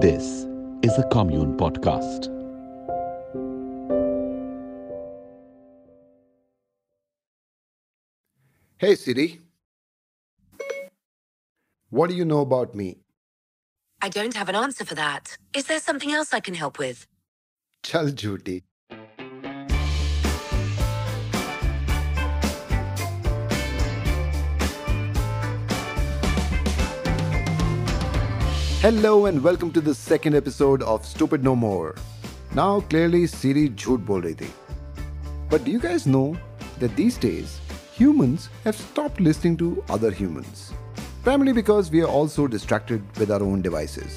This is a Kommune Podcast. Hey Siri. What do you know about me? I don't have an answer for that. Is there something else I can help with? Chal jhooti. Hello and welcome to the second episode of Stupid No More. Now clearly Siri jhoot bol rahi thi. But do you guys know that these days humans have stopped listening to other humans? Primarily because we are all so distracted with our own devices.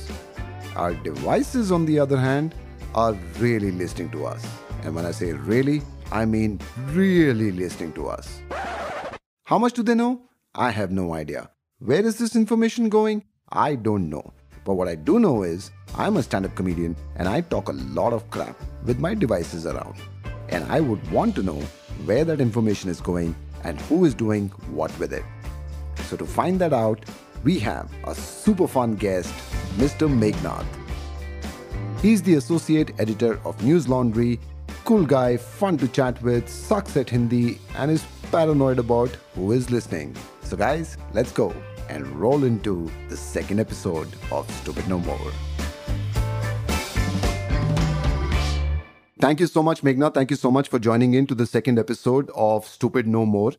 Our devices, on the other hand, are really listening to us. And when I say really, I mean really listening to us. How much do they know? I have no idea. Where is this information going? I don't know. But what I do know is I'm a stand up comedian and I talk a lot of crap with my devices around. And I would want to know where that information is going and who is doing what with it. So, to find that out, we have a super fun guest, Mr. Meghnad. He's the associate editor of Newslaundry, cool guy, fun to chat with, sucks at Hindi, and is paranoid about who is listening. So, guys, let's go and roll into the second episode of Stupid No More. Thank you so much, Meghnad. Thank you so much for joining in to the second episode of Stupid No More.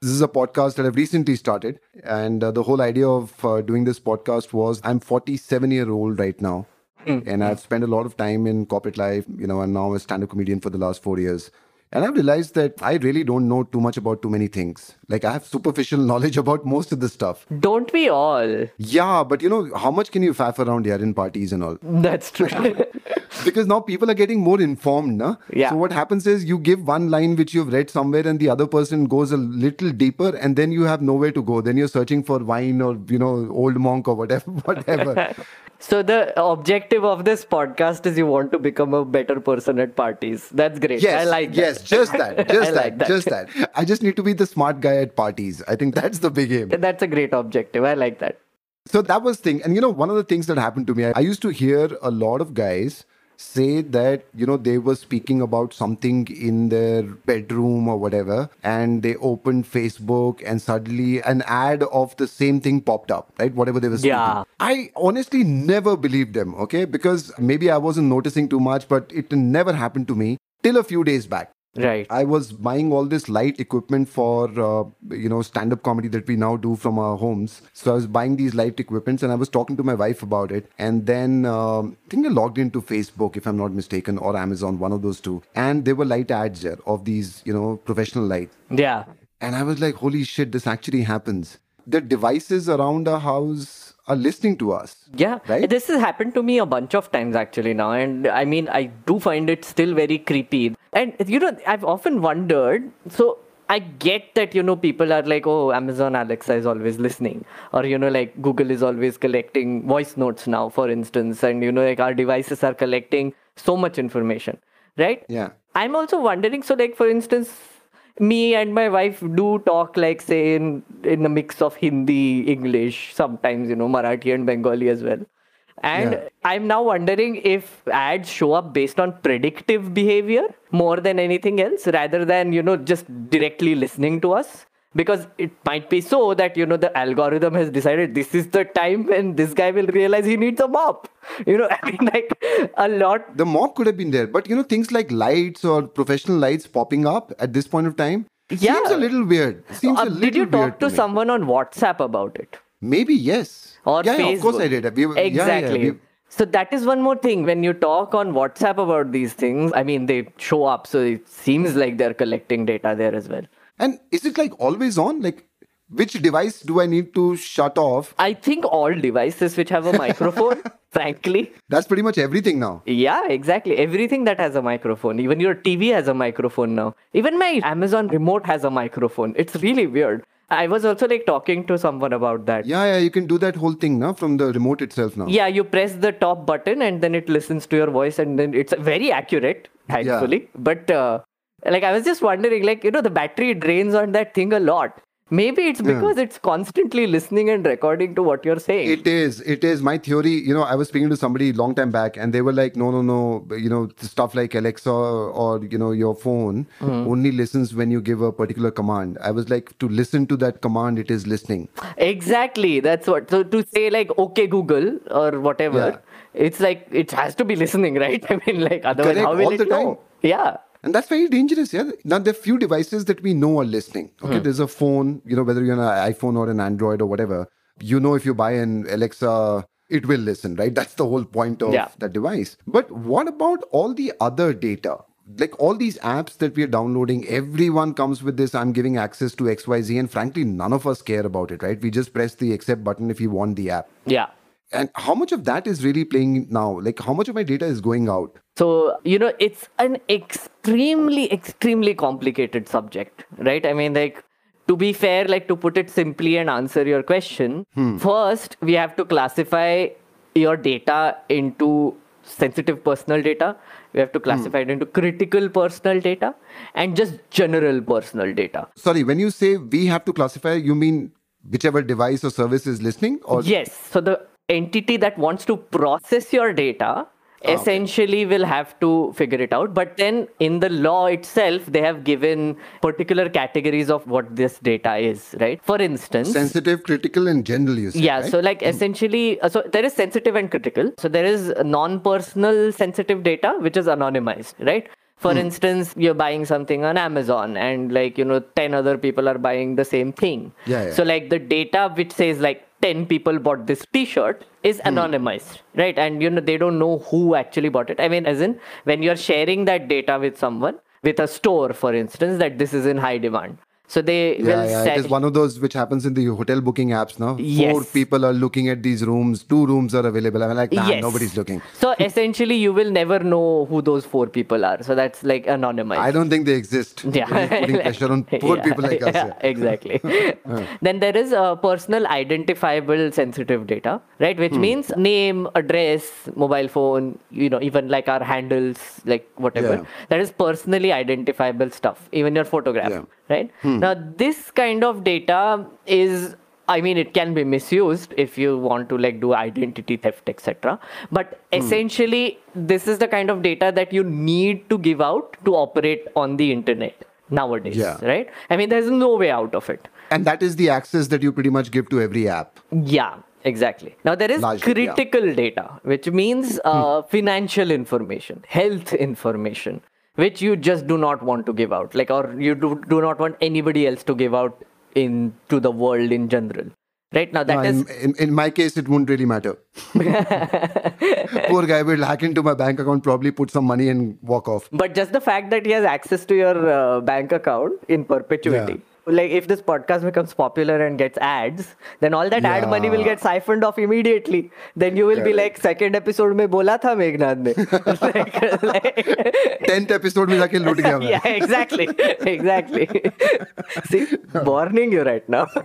This is a podcast that I've recently started, and uh, the whole idea of uh, doing this podcast was I'm 47 year old right now, and I've spent a lot of time in corporate life, you know, and now I'm a stand-up comedian for the last four years. And I've realized that I really don't know too much about too many things. Like I have superficial knowledge about most of the stuff. Don't we all? Yeah, but you know, how much can you faff around here in parties and all? That's true. because now people are getting more informed, na? Yeah. So what happens is you give one line which you've read somewhere and the other person goes a little deeper and then you have nowhere to go. Then you're searching for wine or, you know, old monk or whatever, whatever. so the objective of this podcast is you want to become a better person at parties. That's great. yes. I like that. Yes, just that. Just that, like that. Just that. I just need to be the smart guy at parties. I think that's the big aim. That's a great objective. I like that. So that was thing. And you know, one of the things that happened to me, I, I used to hear a lot of guys say that you know they were speaking about something in their bedroom or whatever and they opened facebook and suddenly an ad of the same thing popped up right? Whatever they were speaking. Yeah. i honestly never believed them okay? Because maybe i wasn't noticing too much but it never happened to me till a few days back Right. I was buying all this light equipment for uh, you know stand-up comedy that we now do from our homes. So I was buying these light equipments, and I was talking to my wife about it. And then um, I think I logged into Facebook, if I'm not mistaken, or Amazon, one of those two. And there were light ads there of these you know professional light. Yeah. And I was like, holy shit, this actually happens. The devices around our house are listening to us. Yeah, Right? this has happened to me a bunch of times actually now, and I mean, I do find it still very creepy. And you know, I've often wondered. So I get that you know people are like, oh, Amazon Alexa is always listening, or you know, like Google is always collecting voice notes now, for instance, and you know, like our devices are collecting so much information, right? Yeah. I'm also wondering. So, like for instance, me and my wife do talk like say in in a mix of Hindi, English, sometimes you know Marathi and Bengali as well. And Yeah. I'm now wondering if ads show up based on predictive behavior more than anything else, rather than you know just directly listening to us. Because it might be so that you know the algorithm has decided this is the time when this guy will realize he needs a mop. You know, I mean, like a lot The mob could have been there, but you know, things like lights or professional lights popping up at this point of time Yeah. seems a little weird. Seems Uh, a little did you talk to me. someone on WhatsApp about it? Maybe yes. Or yeah, yeah, of course I did. We, yeah, yeah, exactly. we- so that is one more thing. When you talk on WhatsApp about these things, I mean, they show up, so it seems like they're collecting data there as well. And is it like always on? Like, which device do I need to shut off? I think all devices which have a microphone, frankly, That's pretty much everything now. yeah, exactly. Everything that has a microphone, even your TV has a microphone now. Even my Amazon remote has a microphone. It's really weird. I was also like talking to someone about that. Yeah, yeah, you can do that whole thing now from the remote itself now. Yeah, you press the top button and then it listens to your voice and then it's very accurate, thankfully. But uh, like I was just wondering, like, you know, the battery drains on that thing a lot. Maybe it's because it's constantly listening and recording to what you're saying. It is. It is. My theory, you know, I was speaking to somebody long time back and they were like, no, no, no, you know, stuff like Alexa or, you know, your phone mm-hmm. only listens when you give a particular command. I was like, to listen to that command, it is listening. Exactly. That's what. So to say like okay Google or whatever, Yeah. it's like it has to be listening, right? I mean, like otherwise, Correct, how will all it the time. Yeah. And that's very dangerous. Yeah. Now, there are few devices that we know are listening. Okay. Hmm. There's a phone, you know, whether you're on an iPhone or an Android or whatever, you know, if you buy an Alexa, it will listen, right? That's the whole point of Yeah. that device. But what about all the other data? Like all these apps that we are downloading, everyone comes with this. I'm giving access to XYZ. And frankly, none of us care about it, right? We just press the accept button if you want the app. Yeah. And how much of that is really playing now? Like, how much of my data is going out? So, you know, it's an extremely, extremely complicated subject, right? I mean, like, to be fair, like, to put it simply and answer your question, hmm. first, we have to classify your data into sensitive personal data. We have to hmm. classify it into critical personal data and just general personal data. Sorry, when you say we have to classify, you mean whichever device or service is listening? Or Yes. So the entity that wants to process your data ah, essentially will have to figure it out. But then in the law itself, they have given particular categories of what this data is, right? For instance, sensitive, critical, and general, you say, yeah, right? so like hmm. essentially, uh, so there is sensitive and critical. So there is non-personal sensitive data which is anonymized, right? For hmm. instance, you're buying something on Amazon and like, you know, 10 other people are buying the same thing. Yeah, yeah. So like the data which says like 10 people bought this t-shirt is hmm. anonymized, right? And you know, they don't know who actually bought it. I mean, as in when you're sharing that data with someone, with a store, for instance, that this is in high demand. So they yeah, will yeah, set it is one of those which happens in the hotel booking apps now. Yes. Four people are looking at these rooms, two rooms are available. I'm like, nah, Yes. nobody's looking. So essentially, you will never know who those four people are. So that's like anonymized. I don't think they exist. Yeah. Putting pressure on poor Yeah, people like us. yeah, exactly. then there is a personal identifiable sensitive data, right? Hmm. Which means name, address, mobile phone, you know, even like our handles, like whatever. Yeah. That is personally identifiable stuff, even your photograph, Yeah. right? Hmm. Now, this kind of data is I mean, it can be misused if you want to like do identity theft, etc. But hmm. essentially, this is the kind of data that you need to give out to operate on the internet nowadays, Yeah. right? I mean, there's no way out of it. And that is the access that you pretty much give to every app. Yeah, exactly. Now there is Largely, yeah. critical data, which means hmm. uh, financial information, health information, which you just do not want to give out, like or you do, do not want anybody else to give out in to the world in general. Right now, that No, is in, in, my case, it wouldn't really matter. Poor guy will hack into my bank account, probably put some money and walk off. But just the fact that he has access to your uh, bank account in perpetuity. Yeah like if this podcast becomes popular and gets ads then all that yeah. ad money will get siphoned off immediately. Then you will be like second episode mein bola tha meghnad ne 10th like, episode mein jaake loot gaya main yeah exactly exactly. See warning you right now.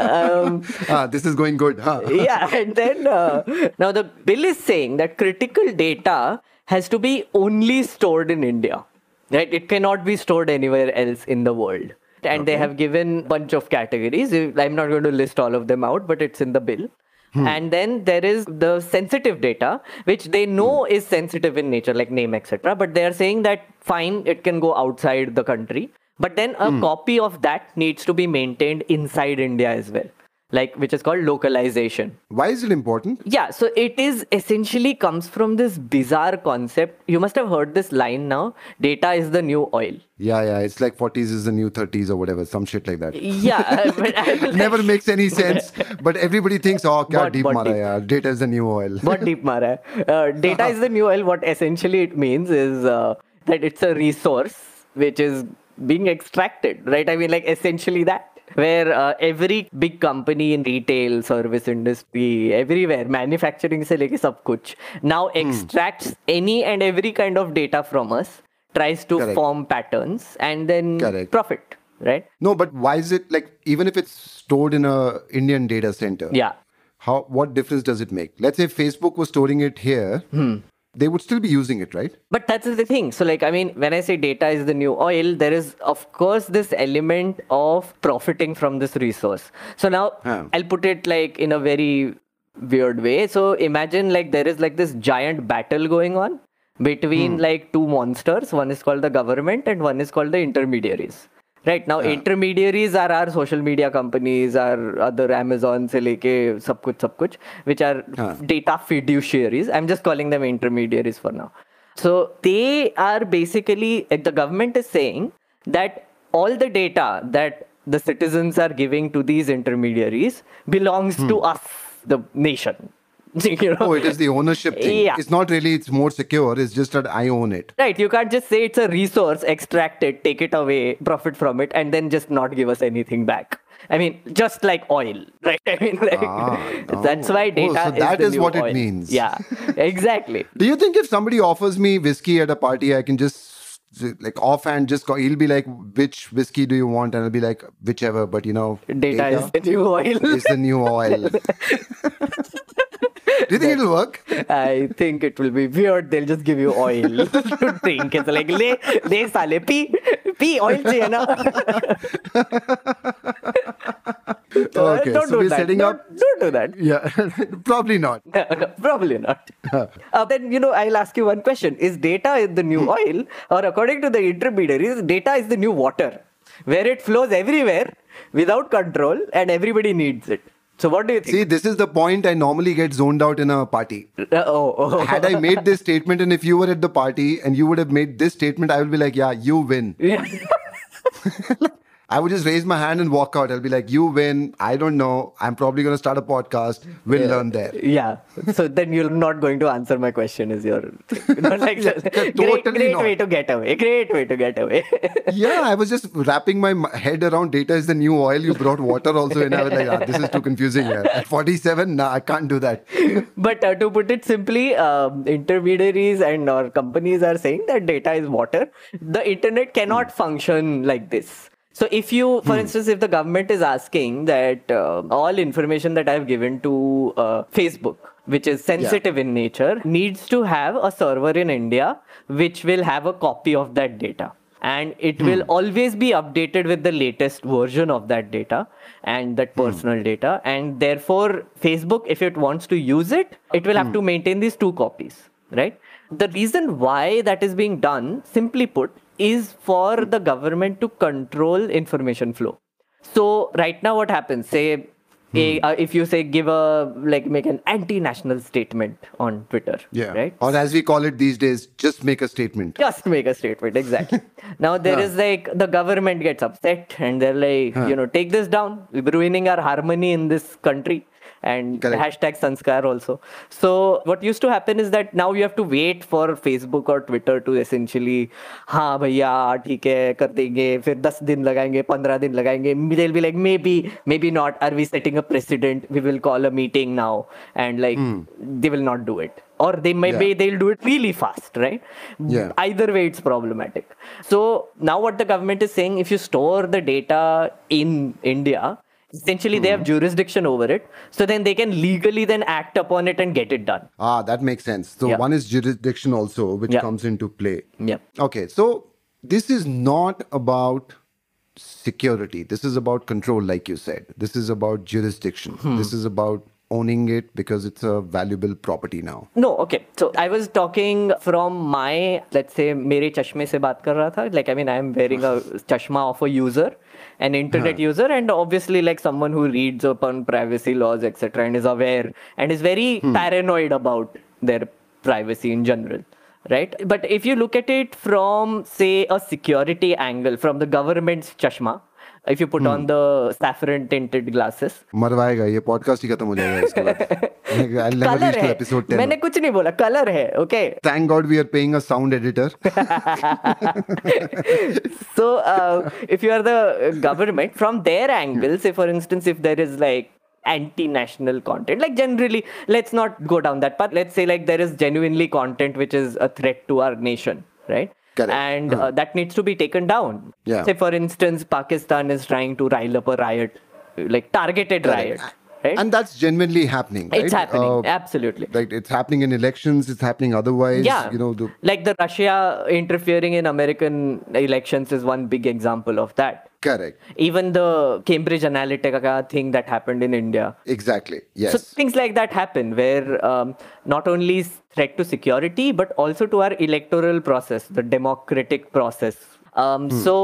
Um, ah, this is going good huh? yeah and then uh, now the bill is saying that critical data has to be only stored in india right? It cannot be stored anywhere else in the world. And they have given bunch of categories. I'm not going to list all of them out, but it's in the bill. Hmm. And then there is the sensitive data, which they know hmm. is sensitive in nature, like name, etc. But they are saying that fine, it can go outside the country. But then a hmm. copy of that needs to be maintained inside India as well, like which is called localization. Why is it important? Yeah, so it is essentially comes from this bizarre concept. You must have heard this line now data is the new oil. Yeah, yeah. It's like 40s is the new 30s or whatever, some shit like that. Yeah, but I Never makes any sense. But everybody thinks, oh, kya But- deep but mara deep. yaar. Data is the new oil. What deep mara. Uh, data is the new oil. What essentially it means is uh, that it's a resource which is being extracted, right? I mean, like essentially that. Where uh, every big company in retail, service industry, everywhere, manufacturing se leke sab kuch, now Hmm. extracts any and every kind of data from us, tries to Correct. form patterns, and then Correct. profit, right? No, but why is it like even if it's stored in a Indian data center? Yeah. How what difference does it make? Let's say Facebook was storing it here. Hmm. They would still be using it, right? But that's the thing. So, like, I mean, when I say data is the new oil, there is, of course, this element of profiting from this resource. So, now Huh. I'll put it like in a very weird way. So, imagine like there is like this giant battle going on between hmm. like two monsters. One is called the government, and one is called the intermediaries. Right now, intermediaries are our social media companies, our other Amazon se leke sab kuch, sab kuch, which are Huh. data fiduciaries. I'm just calling them intermediaries for now. So they are basically, like, the government is saying that all the data that the citizens are giving to these intermediaries belongs hmm. to us, the nation. you know? Oh, it is the ownership thing. Yeah. It's not really, it's more secure. It's just that I own it. Right, you can't just say it's a resource, extract it, take it away, profit from it, and then just not give us anything back. I mean, just like oil, right? I mean, like, Ah, that's oh. why Oh, data so is that is new what it means. Yeah, exactly. Do you think if somebody offers me whiskey at a party, I can just like offhand just go, he'll be like, which whiskey do you want? And I'll be like, whichever, but you know, Data, is the new oil. is the new oil. Do you think it'll work? I think it will be weird. They'll just give you oil to drink. It's like le le sale pee pee oil chahiye na. okay, don't so do we're that. setting don't, up. Don't do that. Yeah, probably not. No, no, probably not. Uh, then you know, I'll ask you one question: Is data the new hmm. oil, or according to the intermediaries, data is the new water, where it flows everywhere without control, and everybody needs it? So what do you think? See, this is the point I normally get zoned out in a party. Uh, oh, oh. Had I made this statement, and if you were at the party and you would have made this statement, I would be like, yeah, you win. Yeah. I would just raise my hand and walk out. I'll be like, you win. I don't know. I'm probably going to start a podcast. We'll learn there. Yeah. So then you're not going to answer my question, is your not like great, totally great not. way to get away. Great way to get away. Yeah, I was just wrapping my head around data is the new oil. You brought water also in. I was like, ah, this is too confusing. Here. At 47, nah, I can't do that. but uh, to put it simply, um, intermediaries and or companies are saying that data is water. The internet cannot function like this. So if you, for instance, if the government is asking that uh, all information that I've given to uh, Facebook, which is sensitive in nature, needs to have a server in India which will have a copy of that data. And it will always be updated with the latest version of that data and that personal data. And therefore, Facebook, if it wants to use it, it will have to maintain these two copies, right? The reason why that is being done, simply put, is for the government to control information flow. So right now, what happens? Say, a, uh, if you say give a like make an anti-national statement on Twitter, Yeah. right? Or as we call it these days, just make a statement. Just make a statement, exactly. now there is like the government gets upset and they're like, you know, take this down. We're ruining our harmony in this country and Correct. hashtag sanskar also. So what used to happen is that now you have to wait for facebook or twitter to essentially ha bhaiya theek hai kar denge. Fir 10 din lagayenge 15 din lagayenge. They'll be like maybe maybe not. Are we setting a precedent? We will call a meeting now. And like mm. they will not do it. Or they maybe yeah. they'll do it really fast right? Yeah. either way it's problematic. So now what the government is saying if you store the data in india essentially mm. they have hmm. jurisdiction over it. So then they can legally then act upon it and get it done. Ah that makes sense. So yeah. one is jurisdiction also which yeah. comes into play. Yeah. Okay so this is not about security. This is about control like you said. This is about jurisdiction. Hmm. this is about owning it because it's a valuable property now. No okay. So i was talking from my let's say mere chashme se baat kar raha tha. Like i mean i am wearing a chashma of a user an internet user, and obviously, like someone who reads upon privacy laws, etc., and is aware and is very hmm. paranoid about their privacy in general. Right, but if you look at it from, say, a security angle, from the government's chashma, if you put on the saffron tinted glasses, मरवाएगा ये podcast ही खत्म हो जाएगा इसके बाद I'll never colour reach to है episode 10. मैंने कुछ नहीं बोला कलर है okay Thank God we are paying a sound editor. so uh, if you are the government from their angle say for instance if there is like anti-national content like generally let's not go down that path let's say like there is genuinely content which is a threat to our nation right Correct. and uh, that needs to be taken down Yeah. say for instance pakistan is trying to rile up a riot like targeted riot right? And that's genuinely happening. Right? it's happening. Uh, Absolutely. Like it's happening in elections. It's happening otherwise. yeah You know the like the russia interfering in american elections is one big example of that correct. even the cambridge analytica thing that happened in india Exactly. Yes. so things like that happen where um, not only is threat to security but also to our electoral process the democratic process um, so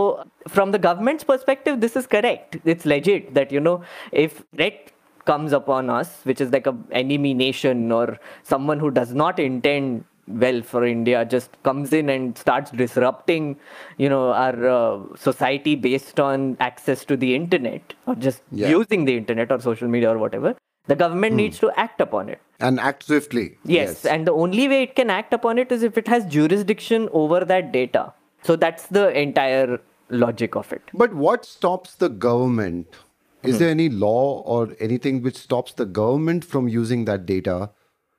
from the government's perspective this is correct it's legit that you know if threat comes upon us which is like a enemy nation or someone who does not intend well for india just comes in and starts disrupting you know our uh, society based on access to the internet or just Yeah. using the internet or social media or whatever the government needs to act upon it and act swiftly. yes, and the only way it can act upon it is if it has jurisdiction over that data so that's the entire logic of it But what stops the government? Hmm. Is there any law or anything which stops the government from using that data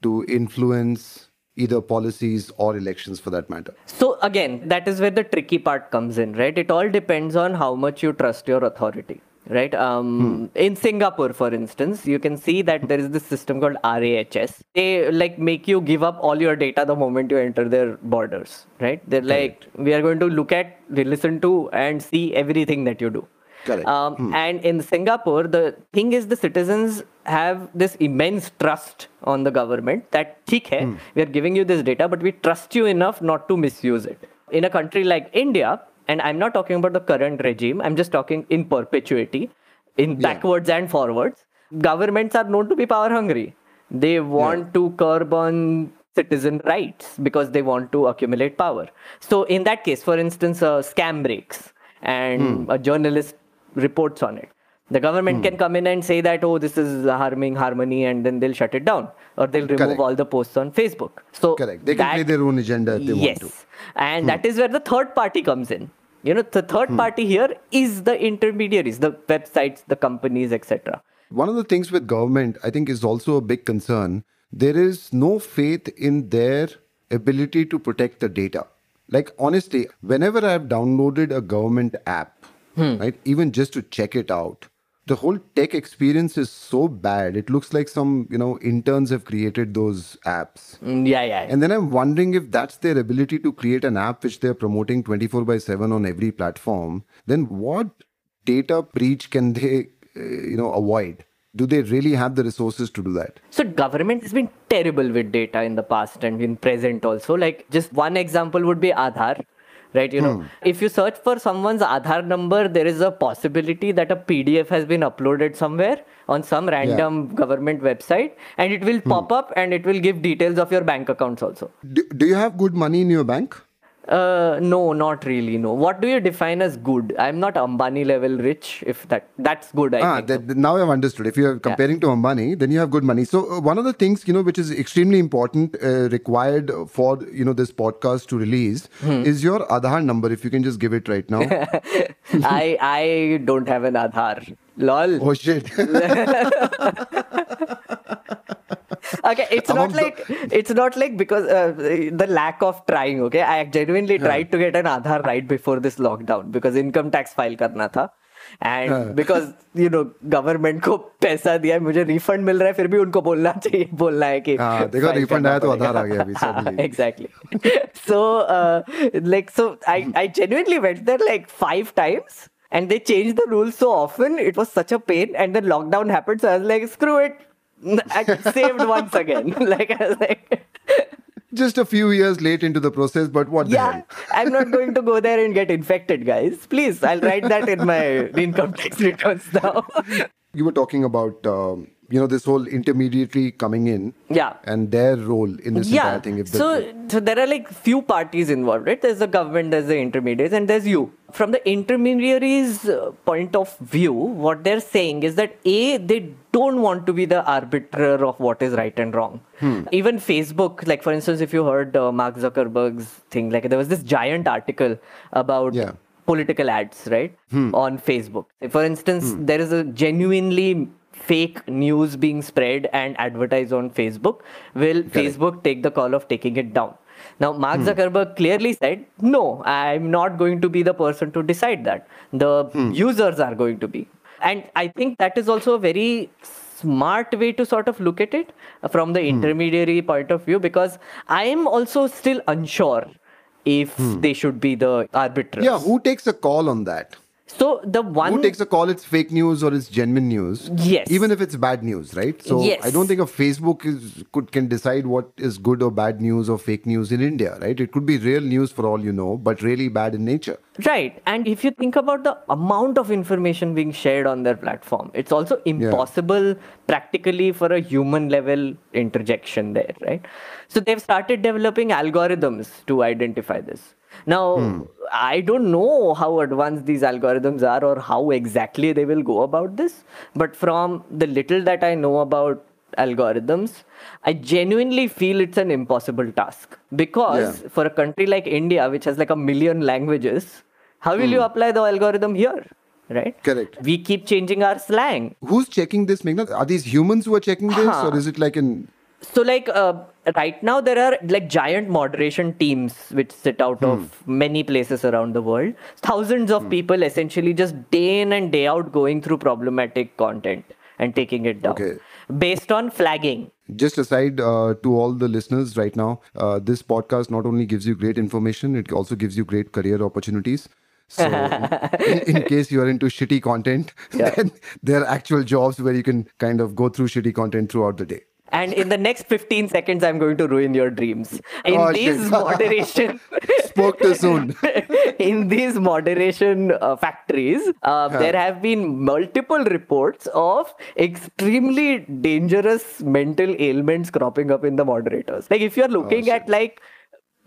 to influence either policies or elections for that matter? So again, that is where the tricky part comes in, right? It all depends on how much you trust your authority, right? Um, In Singapore, for instance, you can see that there is this system called RAHS. They like make you give up all your data the moment you enter their borders, right? They're like, we are going to look at, listen to, and see everything that you do. Correct. Um, hmm. And in Singapore, the thing is, the citizens have this immense trust on the government that, theek hai, hmm. we are giving you this data, but we trust you enough not to misuse it. In a country like India, and I'm not talking about the current regime, I'm just talking in perpetuity, in backwards and forwards, governments are known to be power hungry. They want to curb on citizen rights because they want to accumulate power. So, in that case, for instance, a scam breaks and hmm. a journalist reports on it. The government can come in and say that, oh, this is harming harmony, and then they'll shut it down or they'll remove Correct. all the posts on Facebook. So, Correct. They can play their own agenda if they yes. want to. And that is where the third party comes in. You know, the third Hmm. party here is the intermediaries, the websites, the companies, etc. One of the things with government, I think, is also a big concern. There is no faith in their ability to protect the data. Like, honestly, whenever I've downloaded a government app, right, even just to check it out, the whole tech experience is so bad. It looks like some, you know, interns have created those apps. Mm, Yeah, yeah. And then I'm wondering if that's their ability to create an app which they're promoting 24 by 7 on every platform, then what data breach can they, uh, you know, avoid? Do they really have the resources to do that? So government has been terrible with data in the past and in present also. Like just one example would be Aadhaar, right? You know, hmm. if you search for someone's Aadhaar number, there is a possibility that a PDF has been uploaded somewhere on some random government website, and it will hmm. pop up and it will give details of your bank accounts also. Do, do you have good money in your bank? Uh, no, not really. No. What do you define as good? I'm not Ambani level rich. If that that's good, I ah, now I've understood. If you're comparing to Ambani, then you have good money. So uh, one of the things you know, which is extremely important, uh, required for you know this podcast to release, is your Aadhaar number. If you can just give it right now. I I don't have an Aadhaar. Lol. oh shit! okay it's Some not of the- like it's not like because uh, the lack of trying okay i genuinely tried to get an aadhaar right before this lockdown because income tax file karna tha and because you know government को पैसा दिया है मुझे refund मिल रहा है फिर भी उनको बोलना चाहिए बोलना है कि हाँ, देखो, file refund करना आया तो पड़ेगा। आधार आ गया अभी, suddenly. exactly so uh, like so i i genuinely went there like five times and they changed the rules so often it was such a pain and then lockdown happened so i was like screw it I saved once again. Like i was like just a few years late into the process, but what the yeah hell? i'm not going to go there and get infected guys. Please i'll write that in my income tax returns now. You were talking about um, you know this whole intermediary coming in yeah and their role in this yeah entire thing. If so so there are like few parties involved right there's the government there's the intermediaries and there's you from the intermediaries uh, point of view what they're saying is that a they don't want to be the arbiter of what is right and wrong Hmm. even facebook like for instance if you heard uh, mark zuckerberg's thing like there was this giant article about Yeah. political ads, right? On Facebook. For instance, there is a genuinely fake news being spread and advertised on Facebook. Will Facebook take the call of taking it down? Now, Mark hmm. Zuckerberg clearly said, no, I'm not going to be the person to decide that. The hmm. users are going to be. And I think that is also a very smart way to sort of look at it from the hmm. intermediary point of view because I am also still unsure if they should be the arbiters. Yeah, who takes a call on that? So the one Who takes a call? It's fake news or it's genuine news. Yes. Even if it's bad news, right? So Yes. I don't think a Facebook is, could can decide what is good or bad news or fake news in India, right? It could be real news for all you know, but really bad in nature. Right. And if you think about the amount of information being shared on their platform, it's also impossible practically for a human level interjection there, right? So they've started developing algorithms to identify this. Now, I don't know how advanced these algorithms are or how exactly they will go about this, but from the little that I know about algorithms, I genuinely feel it's an impossible task because Yeah. for a country like India, which has like a million languages, how will you apply the algorithm here? Right? Correct. We keep changing our slang. Who's checking this, Meghnad? Are these humans who are checking this, Huh. or is it like an So, like, uh, right now, there are like giant moderation teams which sit out Hmm. of many places around the world. Thousands of people essentially just day in and day out going through problematic content and taking it down Okay. based on flagging. Just aside uh, to all the listeners right now, uh, this podcast not only gives you great information, it also gives you great career opportunities. So, in, in case you are into shitty content, then there are actual jobs where you can kind of go through shitty content throughout the day. And in the next 15 seconds, I'm going to ruin your dreams. In Oh, these moderation. Spoke too soon. in these moderation uh, factories, uh, there have been multiple reports of extremely dangerous mental ailments cropping up in the moderators. Like if you're looking at like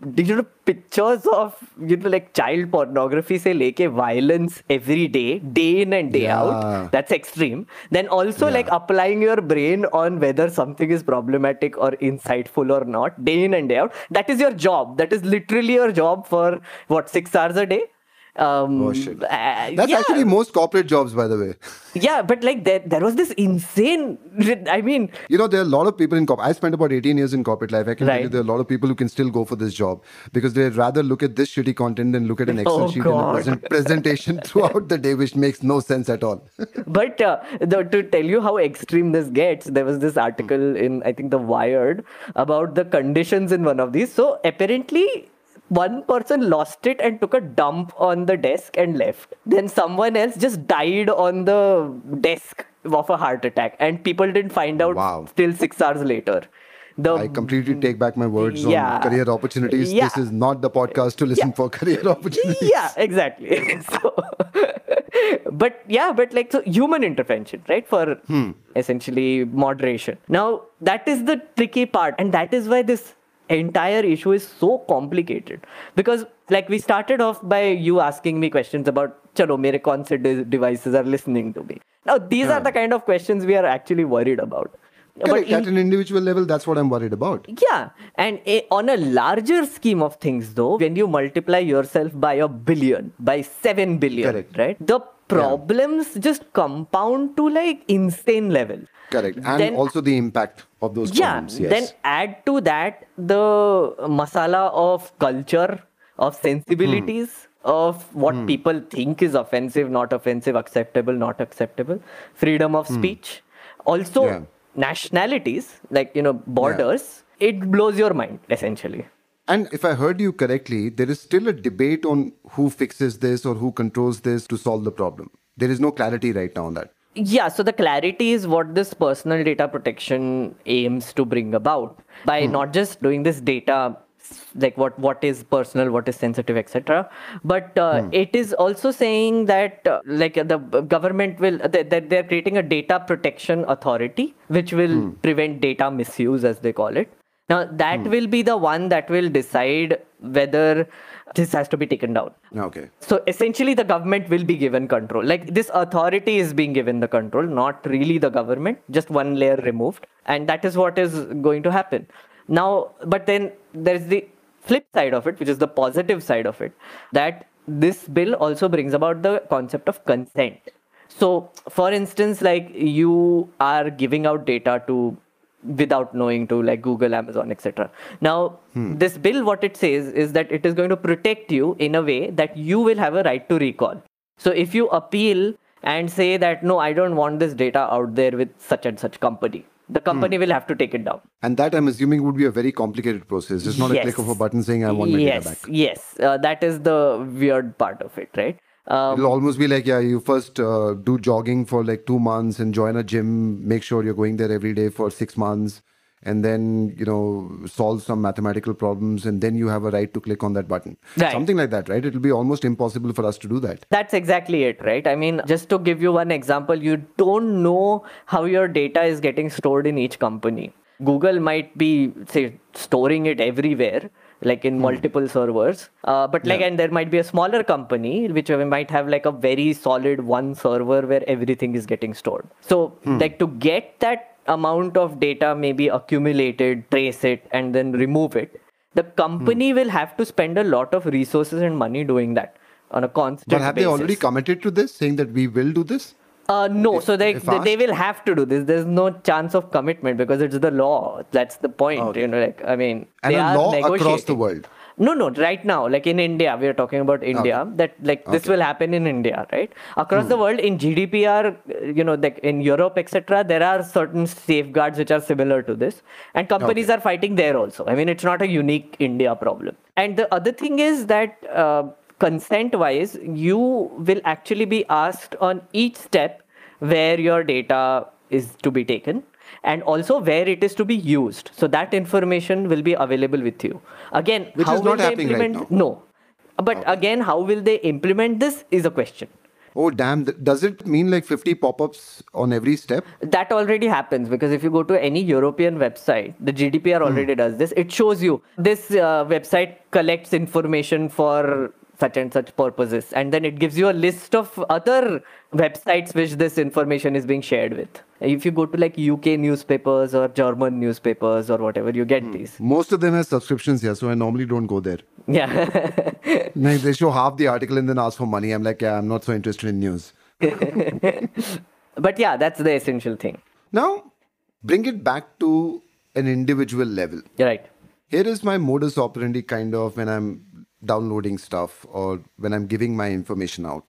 digital pictures of you know like child pornography से लेके violence every day day in and day out that's extreme then also like applying your brain on whether something is problematic or insightful or not day in and day out that is your job that is literally your job for what six hours a day um Oh, shit. uh, That's yeah. actually most corporate jobs, by the way. yeah but like there, there was this insane i mean You know, there are a lot of people in corporate. I spent about 18 years in corporate life. I can tell you there are a lot of people who can still go for this job because they'd rather look at this shitty content than look at an Excel Oh, sheet and a present- presentation throughout the day, which makes no sense at all. but uh, the, to tell you how extreme this gets, there was this article in I think the Wired about the conditions in one of these. So apparently. One person lost it and took a dump on the desk and left. Then someone else just died on the desk of a heart attack, and people didn't find out Wow. till six hours later. The I completely take back my words Yeah. on career opportunities. Yeah. This is not the podcast to listen Yeah. for career opportunities. yeah exactly so but yeah but like so human intervention right for hmm. essentially moderation now that is the tricky part and that is why this entire issue is so complicated because like we started off by you asking me questions about chalo mere kaun se de- devices are listening to me now these are the kind of questions we are actually worried about Correct. in- At an individual level, that's what I'm worried about. yeah, and a, on a larger scheme of things, though, when you multiply yourself by a billion, by seven billion, Correct. right? The problems just compound to like insane level. Correct. And Then- also the impact of those Yeah, problems. Yes. then add to that the masala of culture, of sensibilities, hmm. of what hmm. people think is offensive, not offensive, acceptable, not acceptable, freedom of hmm. speech. Also, Yeah. nationalities, like, you know, borders, it blows your mind, essentially. And if I heard you correctly, there is still a debate on who fixes this or who controls this to solve the problem. There is no clarity right now on that. Yeah, so the clarity is what this personal data protection aims to bring about by not just doing this data like what what is personal what is sensitive etc but uh, it is also saying that uh, like uh, the government will that they, they're creating a data protection authority which will prevent data misuse as they call it. Now that will be the one that will decide whether this has to be taken down Okay. so essentially, the government will be given control. Like this authority is being given the control, not really the government, just one layer removed. And that is what is going to happen. Now, but then there's the flip side of it, which is the positive side of it, that this bill also brings about the concept of consent. So, for instance, like you are giving out data to without knowing to like google amazon etc now this bill what it says is that it is going to protect you in a way that you will have a right to recall so if you appeal and say that no, I don't want this data out there with such and such company. The company will have to take it down. And that I'm assuming would be a very complicated process. It's not a click of a button saying I want my yes, data back. Yes, uh, that is the weird part of it, right? Um, It'll almost be like, yeah, you first uh, do jogging for like two months and join a gym, make sure you're going there every day for six months, and then, you know, solve some mathematical problems, and then you have a right to click on that button. Right. Something like that, right? It'll be almost impossible for us to do that. That's exactly it, right? I mean, just to give you one example, you don't know how your data is getting stored in each company. Google might be, say, storing it everywhere, like in hmm. multiple servers. Uh, but like, Yeah. and there might be a smaller company which might have like a very solid one server where everything is getting stored. So, hmm. like, to get that amount of data maybe accumulated, trace it, and then remove it, the company hmm. will have to spend a lot of resources and money doing that on a constant But have they already committed to this, saying that we will do this? Uh, no, so they, if they will have to do this. There's no chance of commitment because it's the law. That's the point. You know, like I mean, And they a are law across the world. No, no. Right now, like in India, we are talking about India. That like this will happen in India, right? Across Hmm. the world, in GDPR, you know, like in Europe, etc., there are certain safeguards which are similar to this, and companies are fighting there also. I mean, it's not a unique India problem. And the other thing is that. Uh, consent wise you will actually be asked on each step where your data is to be taken and also where it is to be used so that information will be available with you again Which how is will they right implement now. no but again how will they implement this is a question Oh, damn. Does it mean like 50 pop ups on every step? that already happens because if you go to any European website, the GDPR already does this. It shows you this uh, website collects information for such and such purposes, and then it gives you a list of other websites which this information is being shared with. If you go to like UK newspapers or German newspapers or whatever, you get hmm. these. Most of them have subscriptions here, so I normally don't go there. Yeah. Like, they show half the article and then ask for money. I'm like, yeah, I'm not so interested in news. but yeah, that's the essential thing. Now, bring it back to an individual level. You're right. Here is my modus operandi kind of when I'm downloading stuff or when I'm giving my information out.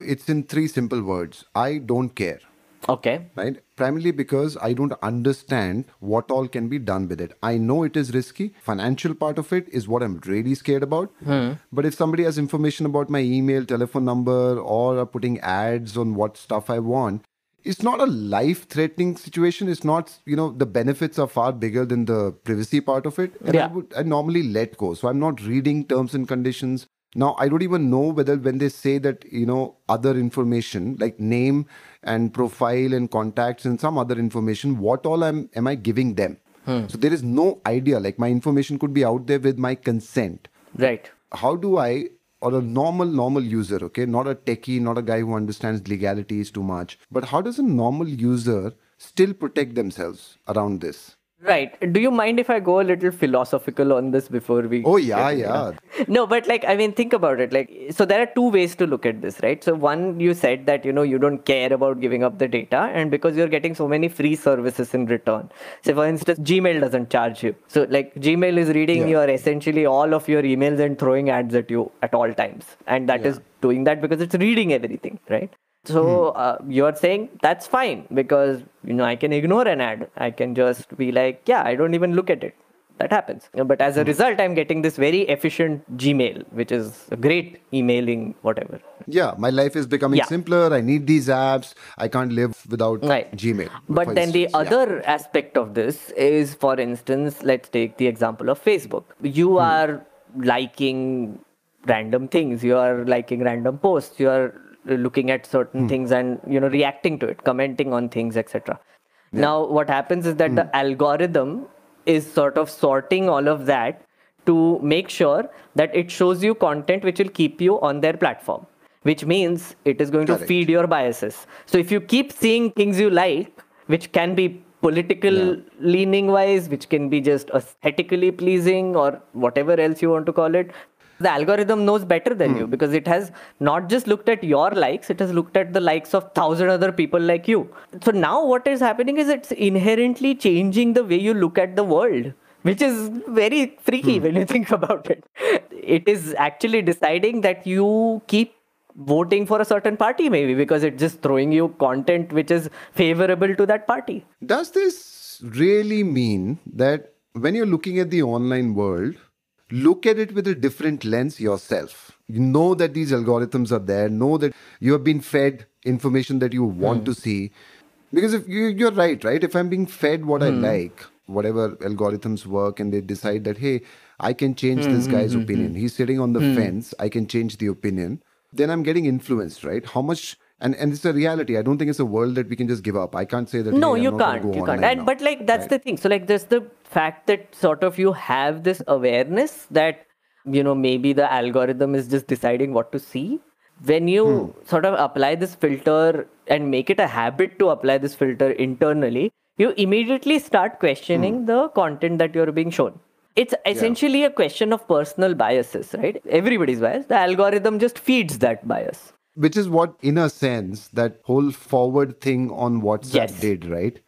It's in three simple words I don't care. Okay. right? Primarily because I don't understand what all can be done with it. I know it is risky. Financial part of it is what I'm really scared about. Hmm. But if somebody has information about my email, telephone number, or are putting ads on what stuff I want, it's not a life-threatening situation. It's not, you know, the benefits are far bigger than the privacy part of it. And I would I normally let go. So I'm not reading terms and conditions. Now I don't even know whether when they say that, you know, other information like name and profile and contacts and some other information, what all am am I giving them? Hmm. So there is no idea. Like my information could be out there with my consent. Right. How do I or a normal normal user, okay, not a techie, not a guy who understands legalities too much, but how does a normal user still protect themselves around this? Right. Do you mind if I go a little philosophical on this before we? Oh yeah, get- yeah. No, but like, I mean, think about it. Like, so there are two ways to look at this, right? So, one, you said that, you know, you don't care about giving up the data, and because you're getting so many free services in return. So, for instance, Gmail doesn't charge you. So, like, Gmail is reading Yeah. your essentially all of your emails and throwing ads at you at all times. And that is doing that because it's reading everything, right? So uh, you're saying that's fine because you know I can ignore an ad. I can just be like, yeah, I don't even look at it. That happens. But as a result, I'm getting this very efficient Gmail, which is a great emailing, whatever. Yeah, my life is becoming Yeah. simpler. I need these apps. I can't live without Right. Gmail. But then the. Yeah. other aspect of this is, for instance, let's take the example of Facebook. You Hmm. are liking random things. You are liking random posts. You are looking at certain Hmm. things and you know reacting to it, commenting on things, etc. Now, what happens is that the Hmm. algorithm is sort of sorting all of that to make sure that it shows you content which will keep you on their platform which means it is going Correct. to feed your biases so if you keep seeing things you like which can be political leaning wise which can be just aesthetically pleasing or whatever else you want to call it the algorithm knows better than Hmm. you because it has not just looked at your likes it has looked at the likes of thousand other people like you. So now what is happening is it's inherently changing the way you look at the world which is very freaky when you think about it. It is actually deciding that you keep voting for a certain party maybe because it's just throwing you content which is favorable to that party. Does this really mean that when you're looking at the online world, look at it with a different lens yourself? You know that these algorithms are there, know that you have been fed information that you want to hmm. see. Because if you, you're right, right? If I'm being fed what I hmm. like, whatever algorithms work, and they decide that, hey, I can change hmm, this guy's opinion. He's sitting on the fence, I can change the opinion. Then I'm getting influenced, right? How much and and it's a reality. I don't think it's a world that we can just give up. I can't say that. no hey, you can't go you can't and now. but like that's Right. the thing so like there's the fact that sort of you have this awareness that you know maybe the algorithm is just deciding what to see when you Hmm. sort of apply this filter and make it a habit to apply this filter internally you immediately start questioning Hmm. the content that you're being shown it's essentially a question of personal biases right everybody's biased the algorithm just feeds that bias Which is what, in a sense, that whole forward thing on WhatsApp Yes. did, right?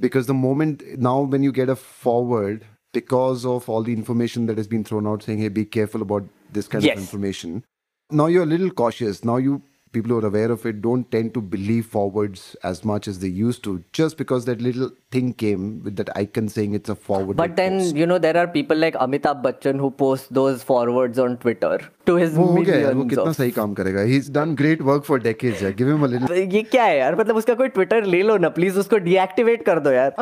Because the moment now, when you get a forward, because of all the information that has been thrown out saying, hey, be careful about this kind Yes. of information, now you're a little cautious. Now you people who are aware of it don't tend to believe forwards as much as they used to just because that little thing came with that icon saying it's a forward But then, you know, there are people like Amitabh Bachchan who post those forwards on Twitter to his वो हो गया यार, वो millions कितना of... सही काम करेगा he's done great work for decades यार give him a little ये क्या है यार मतलब उसका कोई ट्विटर ले लो ना प्लीज उसको डीएक्टिवेट कर दो यार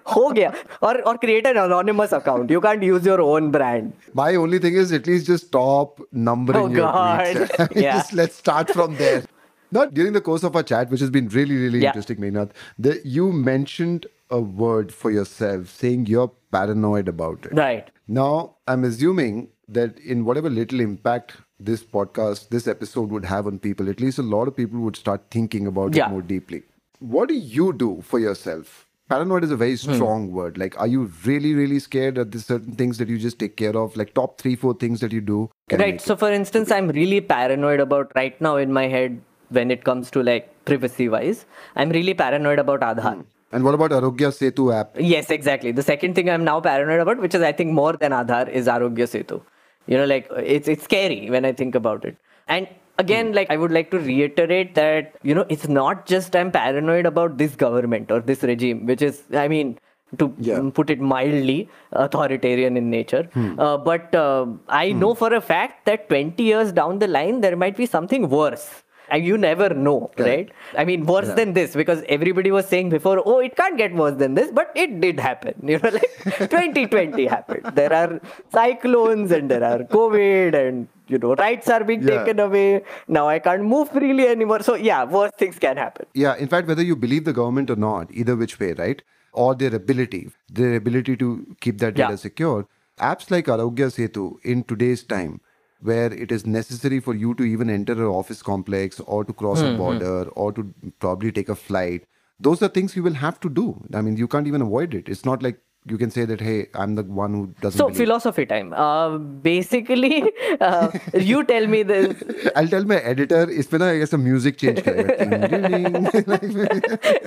हो गया और और create an anonymous account you can't use your own brand My only thing is at least just stop numbering Oh, your God. tweets. Yeah. just let's start from there. Not during the course of our chat, which has been really, really Yeah. interesting, Meghnad. The, you mentioned a word for yourself, saying you're paranoid about it. right Now, I'm assuming that in whatever little impact this podcast, this episode would have on people, at least a lot of people would start thinking about Yeah. it more deeply. What do you do for yourself? Paranoid is a very Hmm. strong word. Like, are you really, really scared? Are there certain things that you just take care of? Like, top three, four things that you do? Right so for instance i'm really paranoid about right now in my head when it comes to like privacy wise i'm really paranoid about aadhaar it. And what about Arogya Setu app? Yes, exactly. The second thing I'm now paranoid about, which is I think more than Aadhaar, is Arogya Setu. You know, like it's it's scary when I think about it. And again, like I would like to reiterate that you know it's not just I'm paranoid about this government or this regime, which is I mean to Yeah. put it mildly authoritarian in nature. Uh, but uh, I know for a fact that 20 years down the line there might be something worse. And you never know, right? I mean, worse than this because everybody was saying before, oh, it can't get worse than this, but it did happen. You know, like 2020 happened. There are cyclones and there are COVID and, you know, rights are being Yeah. taken away. Now I can't move freely anymore. So, yeah, worse things can happen. Yeah, in fact, whether you believe the government or not, either which way, right? Or their ability, their ability to keep that data Yeah. secure. Apps like Arogya Setu in today's time, where it is necessary for you to even enter an office complex or to cross mm-hmm. a hmm, hmm. border or to probably take a flight. Those are things you will have to do. I mean, you can't even avoid it. It's not like you can say that hey i'm the one who doesn't so believe. philosophy time uh, basically uh, you tell me this i'll tell my editor it's been i guess music change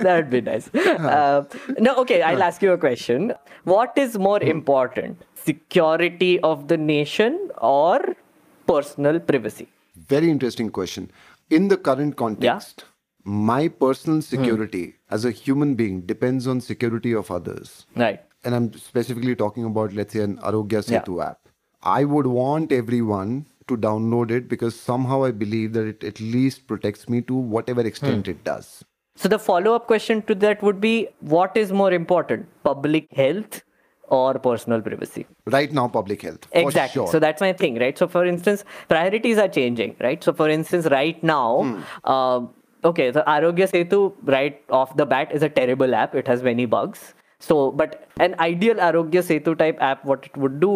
that'd be nice uh, no okay i'll ask you a question what is more hmm. important security of the nation or personal privacy? Very interesting question. In the current context, my personal security as a human being depends on security of others. Right. And I'm specifically talking about, let's say, an Arogya Yeah. Setu app. I would want everyone to download it because somehow I believe that it at least protects me to whatever extent Hmm. it does. So the follow-up question to that would be: What is more important, public health or personal privacy? Right now, public health. For exactly Sure. so that's my thing right so for instance priorities are changing right so for instance right now Hmm. uh, okay the arogya setu right off the bat is a terrible app it has many bugs so but an ideal arogya setu type app what it would do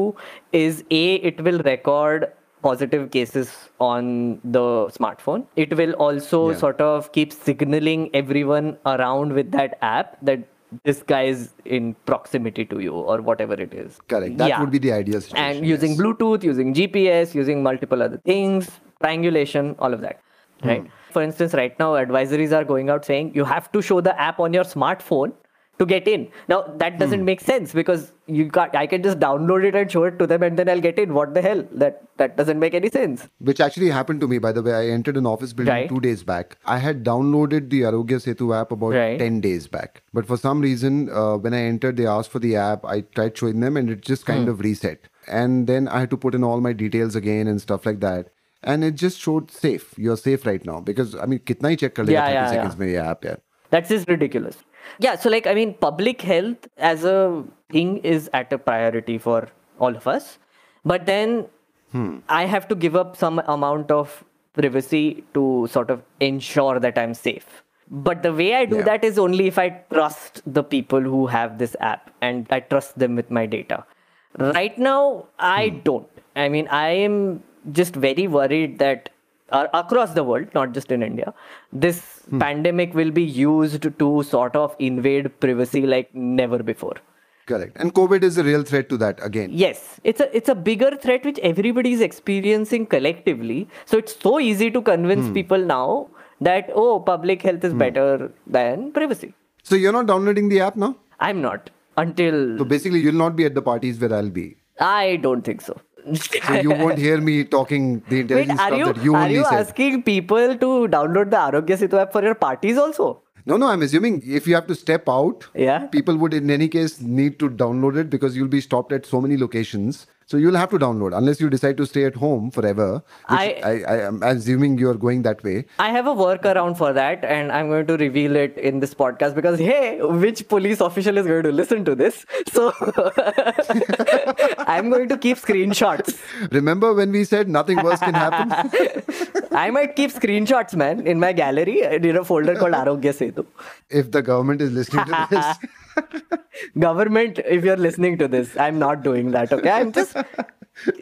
is a it will record positive cases on the smartphone it will also Yeah. sort of keep signaling everyone around with that app that this guy is in proximity to you or whatever it is Correct. That Yeah. would be the ideal situation. and using yes. Bluetooth, using GPS, using multiple other things, triangulation, all of that. Hmm. Right. For instance, right now advisories are going out saying you have to show the app on your smartphone to get in. Now that doesn't Hmm. make sense because you got I can just download it and show it to them and then I'll get in. What the hell? That that doesn't make any sense. Which actually happened to me, by the way. I entered an office building Right. two days back. I had downloaded the Arogya Setu app about Right. 10 days back. But for some reason, uh, when I entered, they asked for the app. I tried showing them and it just Hmm. kind of reset. And then I had to put in all my details again and stuff like that. And it just showed safe. You're safe right now. Because, I mean, kitna hi check kar lega Yeah, 30 yeah, seconds yeah. mein ye app, yeah. That's just ridiculous. Yeah, so like I mean, public health as a thing is at a priority for all of us, but then hmm. I have to give up some amount of privacy to sort of ensure that I'm safe. But the way I do Yeah. that is only if I trust the people who have this app and I trust them with my data. Right now, I hmm. don't. I mean, I am just very worried that uh, across the world, not just in India, this pandemic will be used to sort of invade privacy like never before. Correct. And COVID is a real threat to that again. Yes, it's a it's a bigger threat which everybody is experiencing collectively. So it's so easy to convince people now that oh, public health is better than privacy. So you're not downloading the app now? I'm not until So basically, you'll not be at the parties where I'll be. I don't think so. So you won't hear me talking the Wait, intelligence are stuff you, that you are only you said. asking people to download the Arogya Setu app for your parties also? No, no, I'm assuming if you have to step out, Yeah. people would in any case need to download it because you'll be stopped at so many locations. So you'll have to download unless you decide to stay at home forever. Which I- I, I, am assuming you're going that way. I have a workaround for that, and I'm going to reveal it in this podcast because hey, which police official is going to listen to this? So I'm going to keep screenshots. Remember when we said nothing worse can happen? I might keep screenshots, man, in my gallery in a folder called Arogya Setu. if the government is listening to this, Government, if you're listening to this, I'm not doing that. Okay, I'm just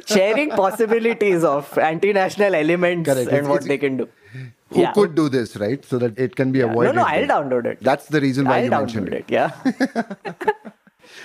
sharing possibilities of anti-national elements Correct. and It's- what it's- they can do. who could do this, right? So that it can be No, avoided. no, no, I'll download it. That's the reason why I'll you mentioned download it. it. Yeah.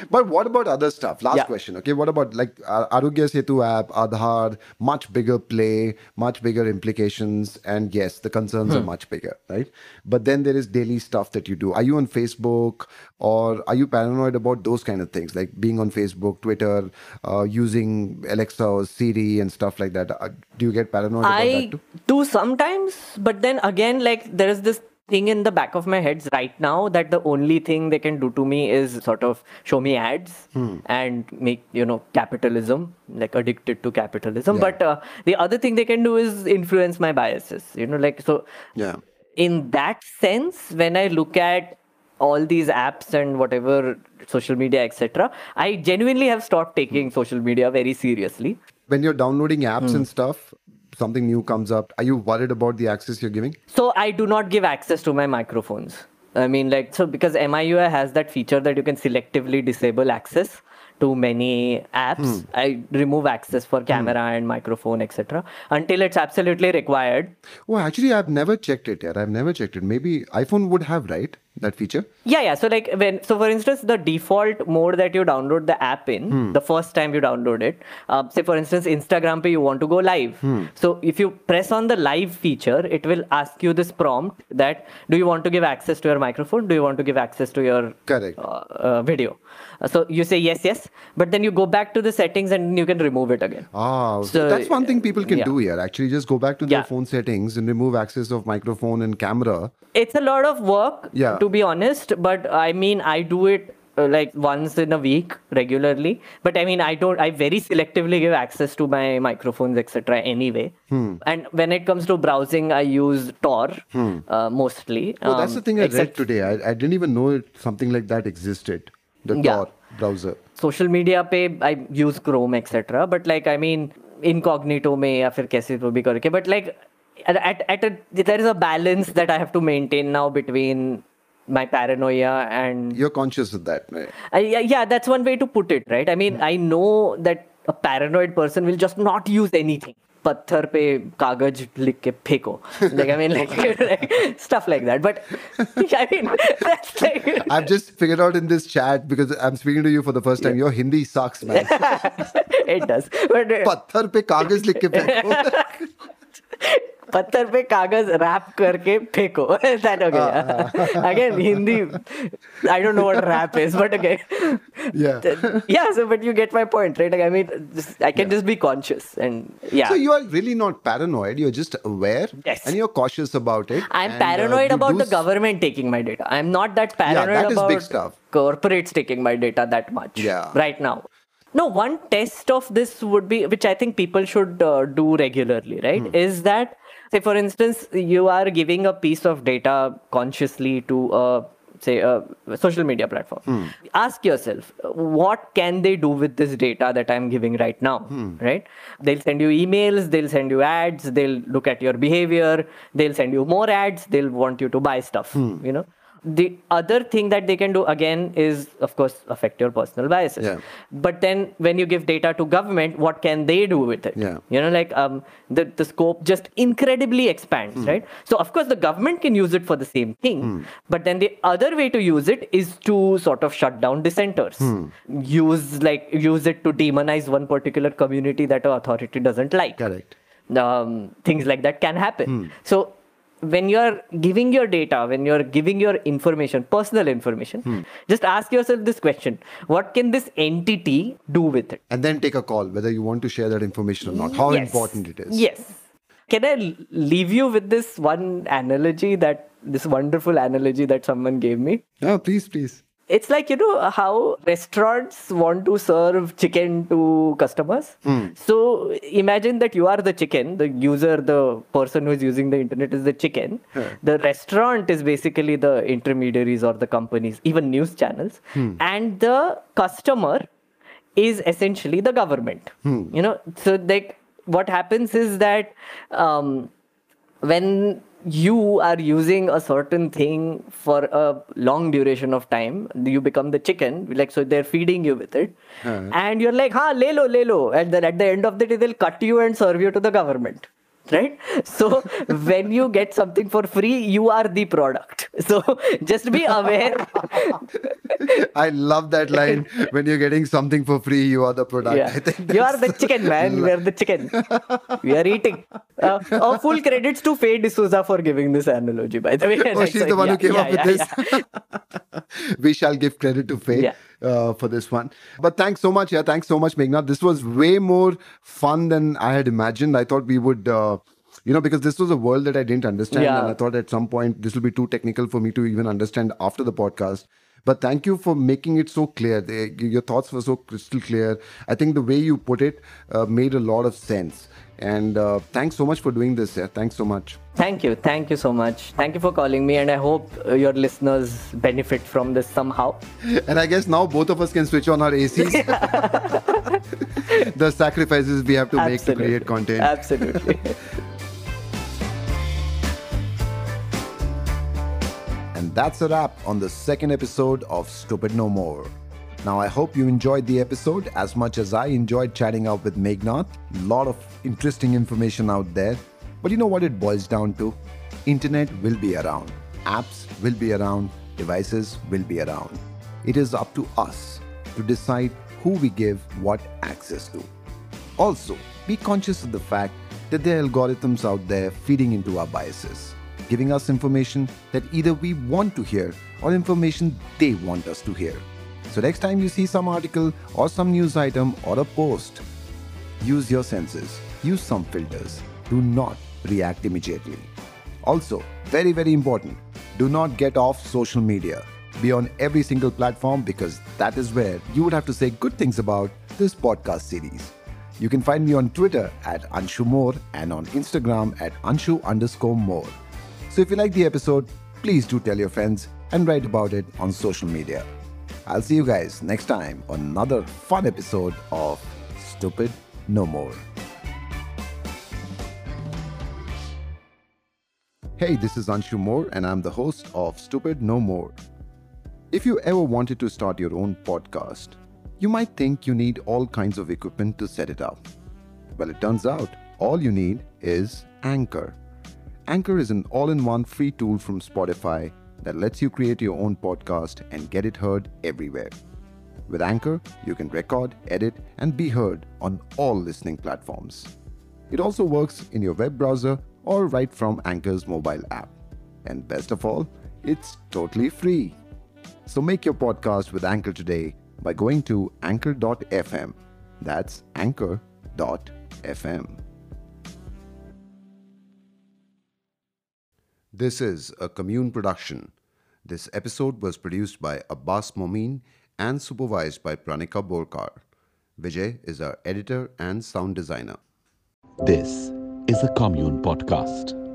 But what about other stuff? Last Yeah. question. Okay, what about like uh, Arogya Setu app, Aadhaar, much bigger play, much bigger implications, and yes, the concerns Hmm. are much bigger, right? But then there is daily stuff that you do. Are you on Facebook, or are you paranoid about those kind of things, like being on Facebook, Twitter, uh, using Alexa or Siri and stuff like that? Uh, do you get paranoid about I that too? do sometimes, but then again, like there is this thing in the back of my heads right now that the only thing they can do to me is sort of show me ads Hmm. and make you know capitalism like addicted to capitalism. Yeah. But uh, the other thing they can do is influence my biases. You know, like so. Yeah. in that sense, when I look at all these apps and whatever social media, etc., I genuinely have stopped taking social media very seriously. When you're downloading apps Hmm. and stuff, something new comes up. Are you worried about the access you're giving? So I do not give access to my microphones. I mean, like, so because MIUI has that feature that you can selectively disable access to many apps, hmm. I remove access for camera hmm. and microphone, etc., until it's absolutely required. Oh, actually, I've never checked it yet. I've never checked it. Maybe iPhone would have, right? That feature. Yeah, yeah. So like when so for instance, the default mode that you download the app in the first time you download it, uh, say for instance Instagram pe you want to go live. So if you press on the live feature, it will ask you this prompt that do you want to give access to your microphone? Do you want to give access to your Correct. uh, uh, video? Uh, so you say yes, yes, but then you go back to the settings and you can remove it again. Ah, So, that's one thing people can yeah. do here. Actually, just go back to their Yeah. phone settings and remove access of microphone and camera. it's a lot of work Yeah. to be honest but i mean i do it uh, like once in a week regularly but i mean i don't i very selectively give access to my microphones etc anyway Hmm. and when it comes to browsing i use tor uh, mostly Oh, that's the Um, thing I read except today. I, I didn't even know it, something like that existed. The Yeah. Tor browser. social media पे I use Chrome etc. But like I mean incognito में या फिर कैसे तो भी करके but like at, at, at a, there is a balance that I have to maintain now between my paranoia and You're conscious of that. Right? I, yeah, yeah, that's one way to put it, right? I mean, I know that a paranoid person will just not use anything. पत्थर पे कागज लिख के फेंको like I mean like, like stuff like that but I mean that's like I've just figured out in this chat because I'm speaking to you for the first time. Your Hindi sucks, man. it does but uh, पत्थर पे कागज लिख के फेंको. पत्थर पे कागज rap करके फेंको that okay again hindi i don't know what rap is but okay Yeah. yeah so but you get my point right like, i mean just, i can just be conscious and yeah So you are really not paranoid. You're just aware, Yes. and you're cautious about it. I'm and, uh, paranoid you about do the s- government taking my data. I'm not that paranoid that is about big stuff. corporates taking my data that much Yeah. right now. No, one test of this would be, which I think people should uh, do regularly, right? Hmm. Is that, say, for instance, you are giving a piece of data consciously to a say a social media platform Hmm. ask yourself what can they do with this data that i'm giving right now Hmm. right they'll send you emails they'll send you ads they'll look at your behavior they'll send you more ads they'll want you to buy stuff Hmm. you know the other thing that they can do again is of course affect your personal biases Yeah. but then when you give data to government what can they do with it Yeah. you know like um the, the scope just incredibly expands Hmm. right so of course the government can use it for the same thing but then the other way to use it is to sort of shut down dissenters Hmm. use like use it to demonize one particular community that a authority doesn't like Correct. um, things like that can happen. Hmm. So when you're giving your data, when you're giving your information, personal information, Hmm. just ask yourself this question: What can this entity do with it? And then take a call whether you want to share that information or not. How Yes. important it is. Yes. Can I leave you with this one analogy that this wonderful analogy that someone gave me? Oh, please, please. It's like, you know, how restaurants want to serve chicken to customers. Hmm. So imagine that you are the chicken, the user, the person who is using the internet is the chicken. The restaurant is basically the intermediaries or the companies, even news channels. Hmm. And the customer is essentially the government. Hmm. You know, so like what happens is that um, when you are using a certain thing for a long duration of time. You become the chicken like so they're feeding you with it. And you're like ha le lo le lo and then at the end of the day they'll cut you and serve you to the government right so when you get something for free you are the product so just be aware I love that line. when you're getting something for free, you are the product. yeah. I think you are the chicken man we are the chicken we are eating uh, oh, full credits to Faye D'Souza for giving this analogy by the way Oh, she's the one who came up with this. we shall give credit to Faye Yeah. Uh, for this one. But thanks so much. Yeah, thanks so much, Meghna. This was way more fun than I had imagined. I thought we would. Uh, you know, because this was a world that I didn't understand, Yeah. and I thought at some point this will be too technical for me to even understand after the podcast. But thank you for making it so clear. They, your thoughts were so crystal clear. I think the way you put it uh, made a lot of sense. And uh, thanks so much for doing this. Yeah, thanks so much. Thank you. Thank you so much. Thank you for calling me, and I hope uh, your listeners benefit from this somehow. And I guess now both of us can switch on our ACs. the sacrifices we have to make to create content. Absolutely. And that's a wrap on the second episode of Stupid No More. Now, I hope you enjoyed the episode as much as I enjoyed chatting out with Meghnad. lot of interesting information out there. But you know what it boils down to? Internet will be around. Apps will be around. Devices will be around. It is up to us to decide who we give what access to. Also, be conscious of the fact that there are algorithms out there feeding into our biases, giving us information that either we want to hear or information they want us to hear. So, next time you see some article or some news item or a post, use your senses, use some filters. Do not react immediately. Also, very, very important do not get off social media. Be on every single platform because that is where you would have to say good things about this podcast series. You can find me on Twitter at Anshu Mor and on Instagram at Anshu underscore Mor. So if you like the episode, please do tell your friends and write about it on social media. I'll see you guys next time on another fun episode of Stupid No More. Hey, this is Anshu Mor, and I'm the host of Stupid No More. If you ever wanted to start your own podcast, you might think you need all kinds of equipment to set it up. Well, it turns out all you need is Anchor. Anchor is an all in one free tool from Spotify that lets you create your own podcast and get it heard everywhere. With Anchor, you can record, edit, and be heard on all listening platforms. It also works in your web browser or right from Anchor's mobile app. And best of all, it's totally free. So make your podcast with Anchor today by going to anchor.fm. That's anchor.fm. This is a Kommune production. This episode was produced by Abbas Momin and supervised by Pranika Borkar. Vijay is our editor and sound designer. This is a Kommune Podcast.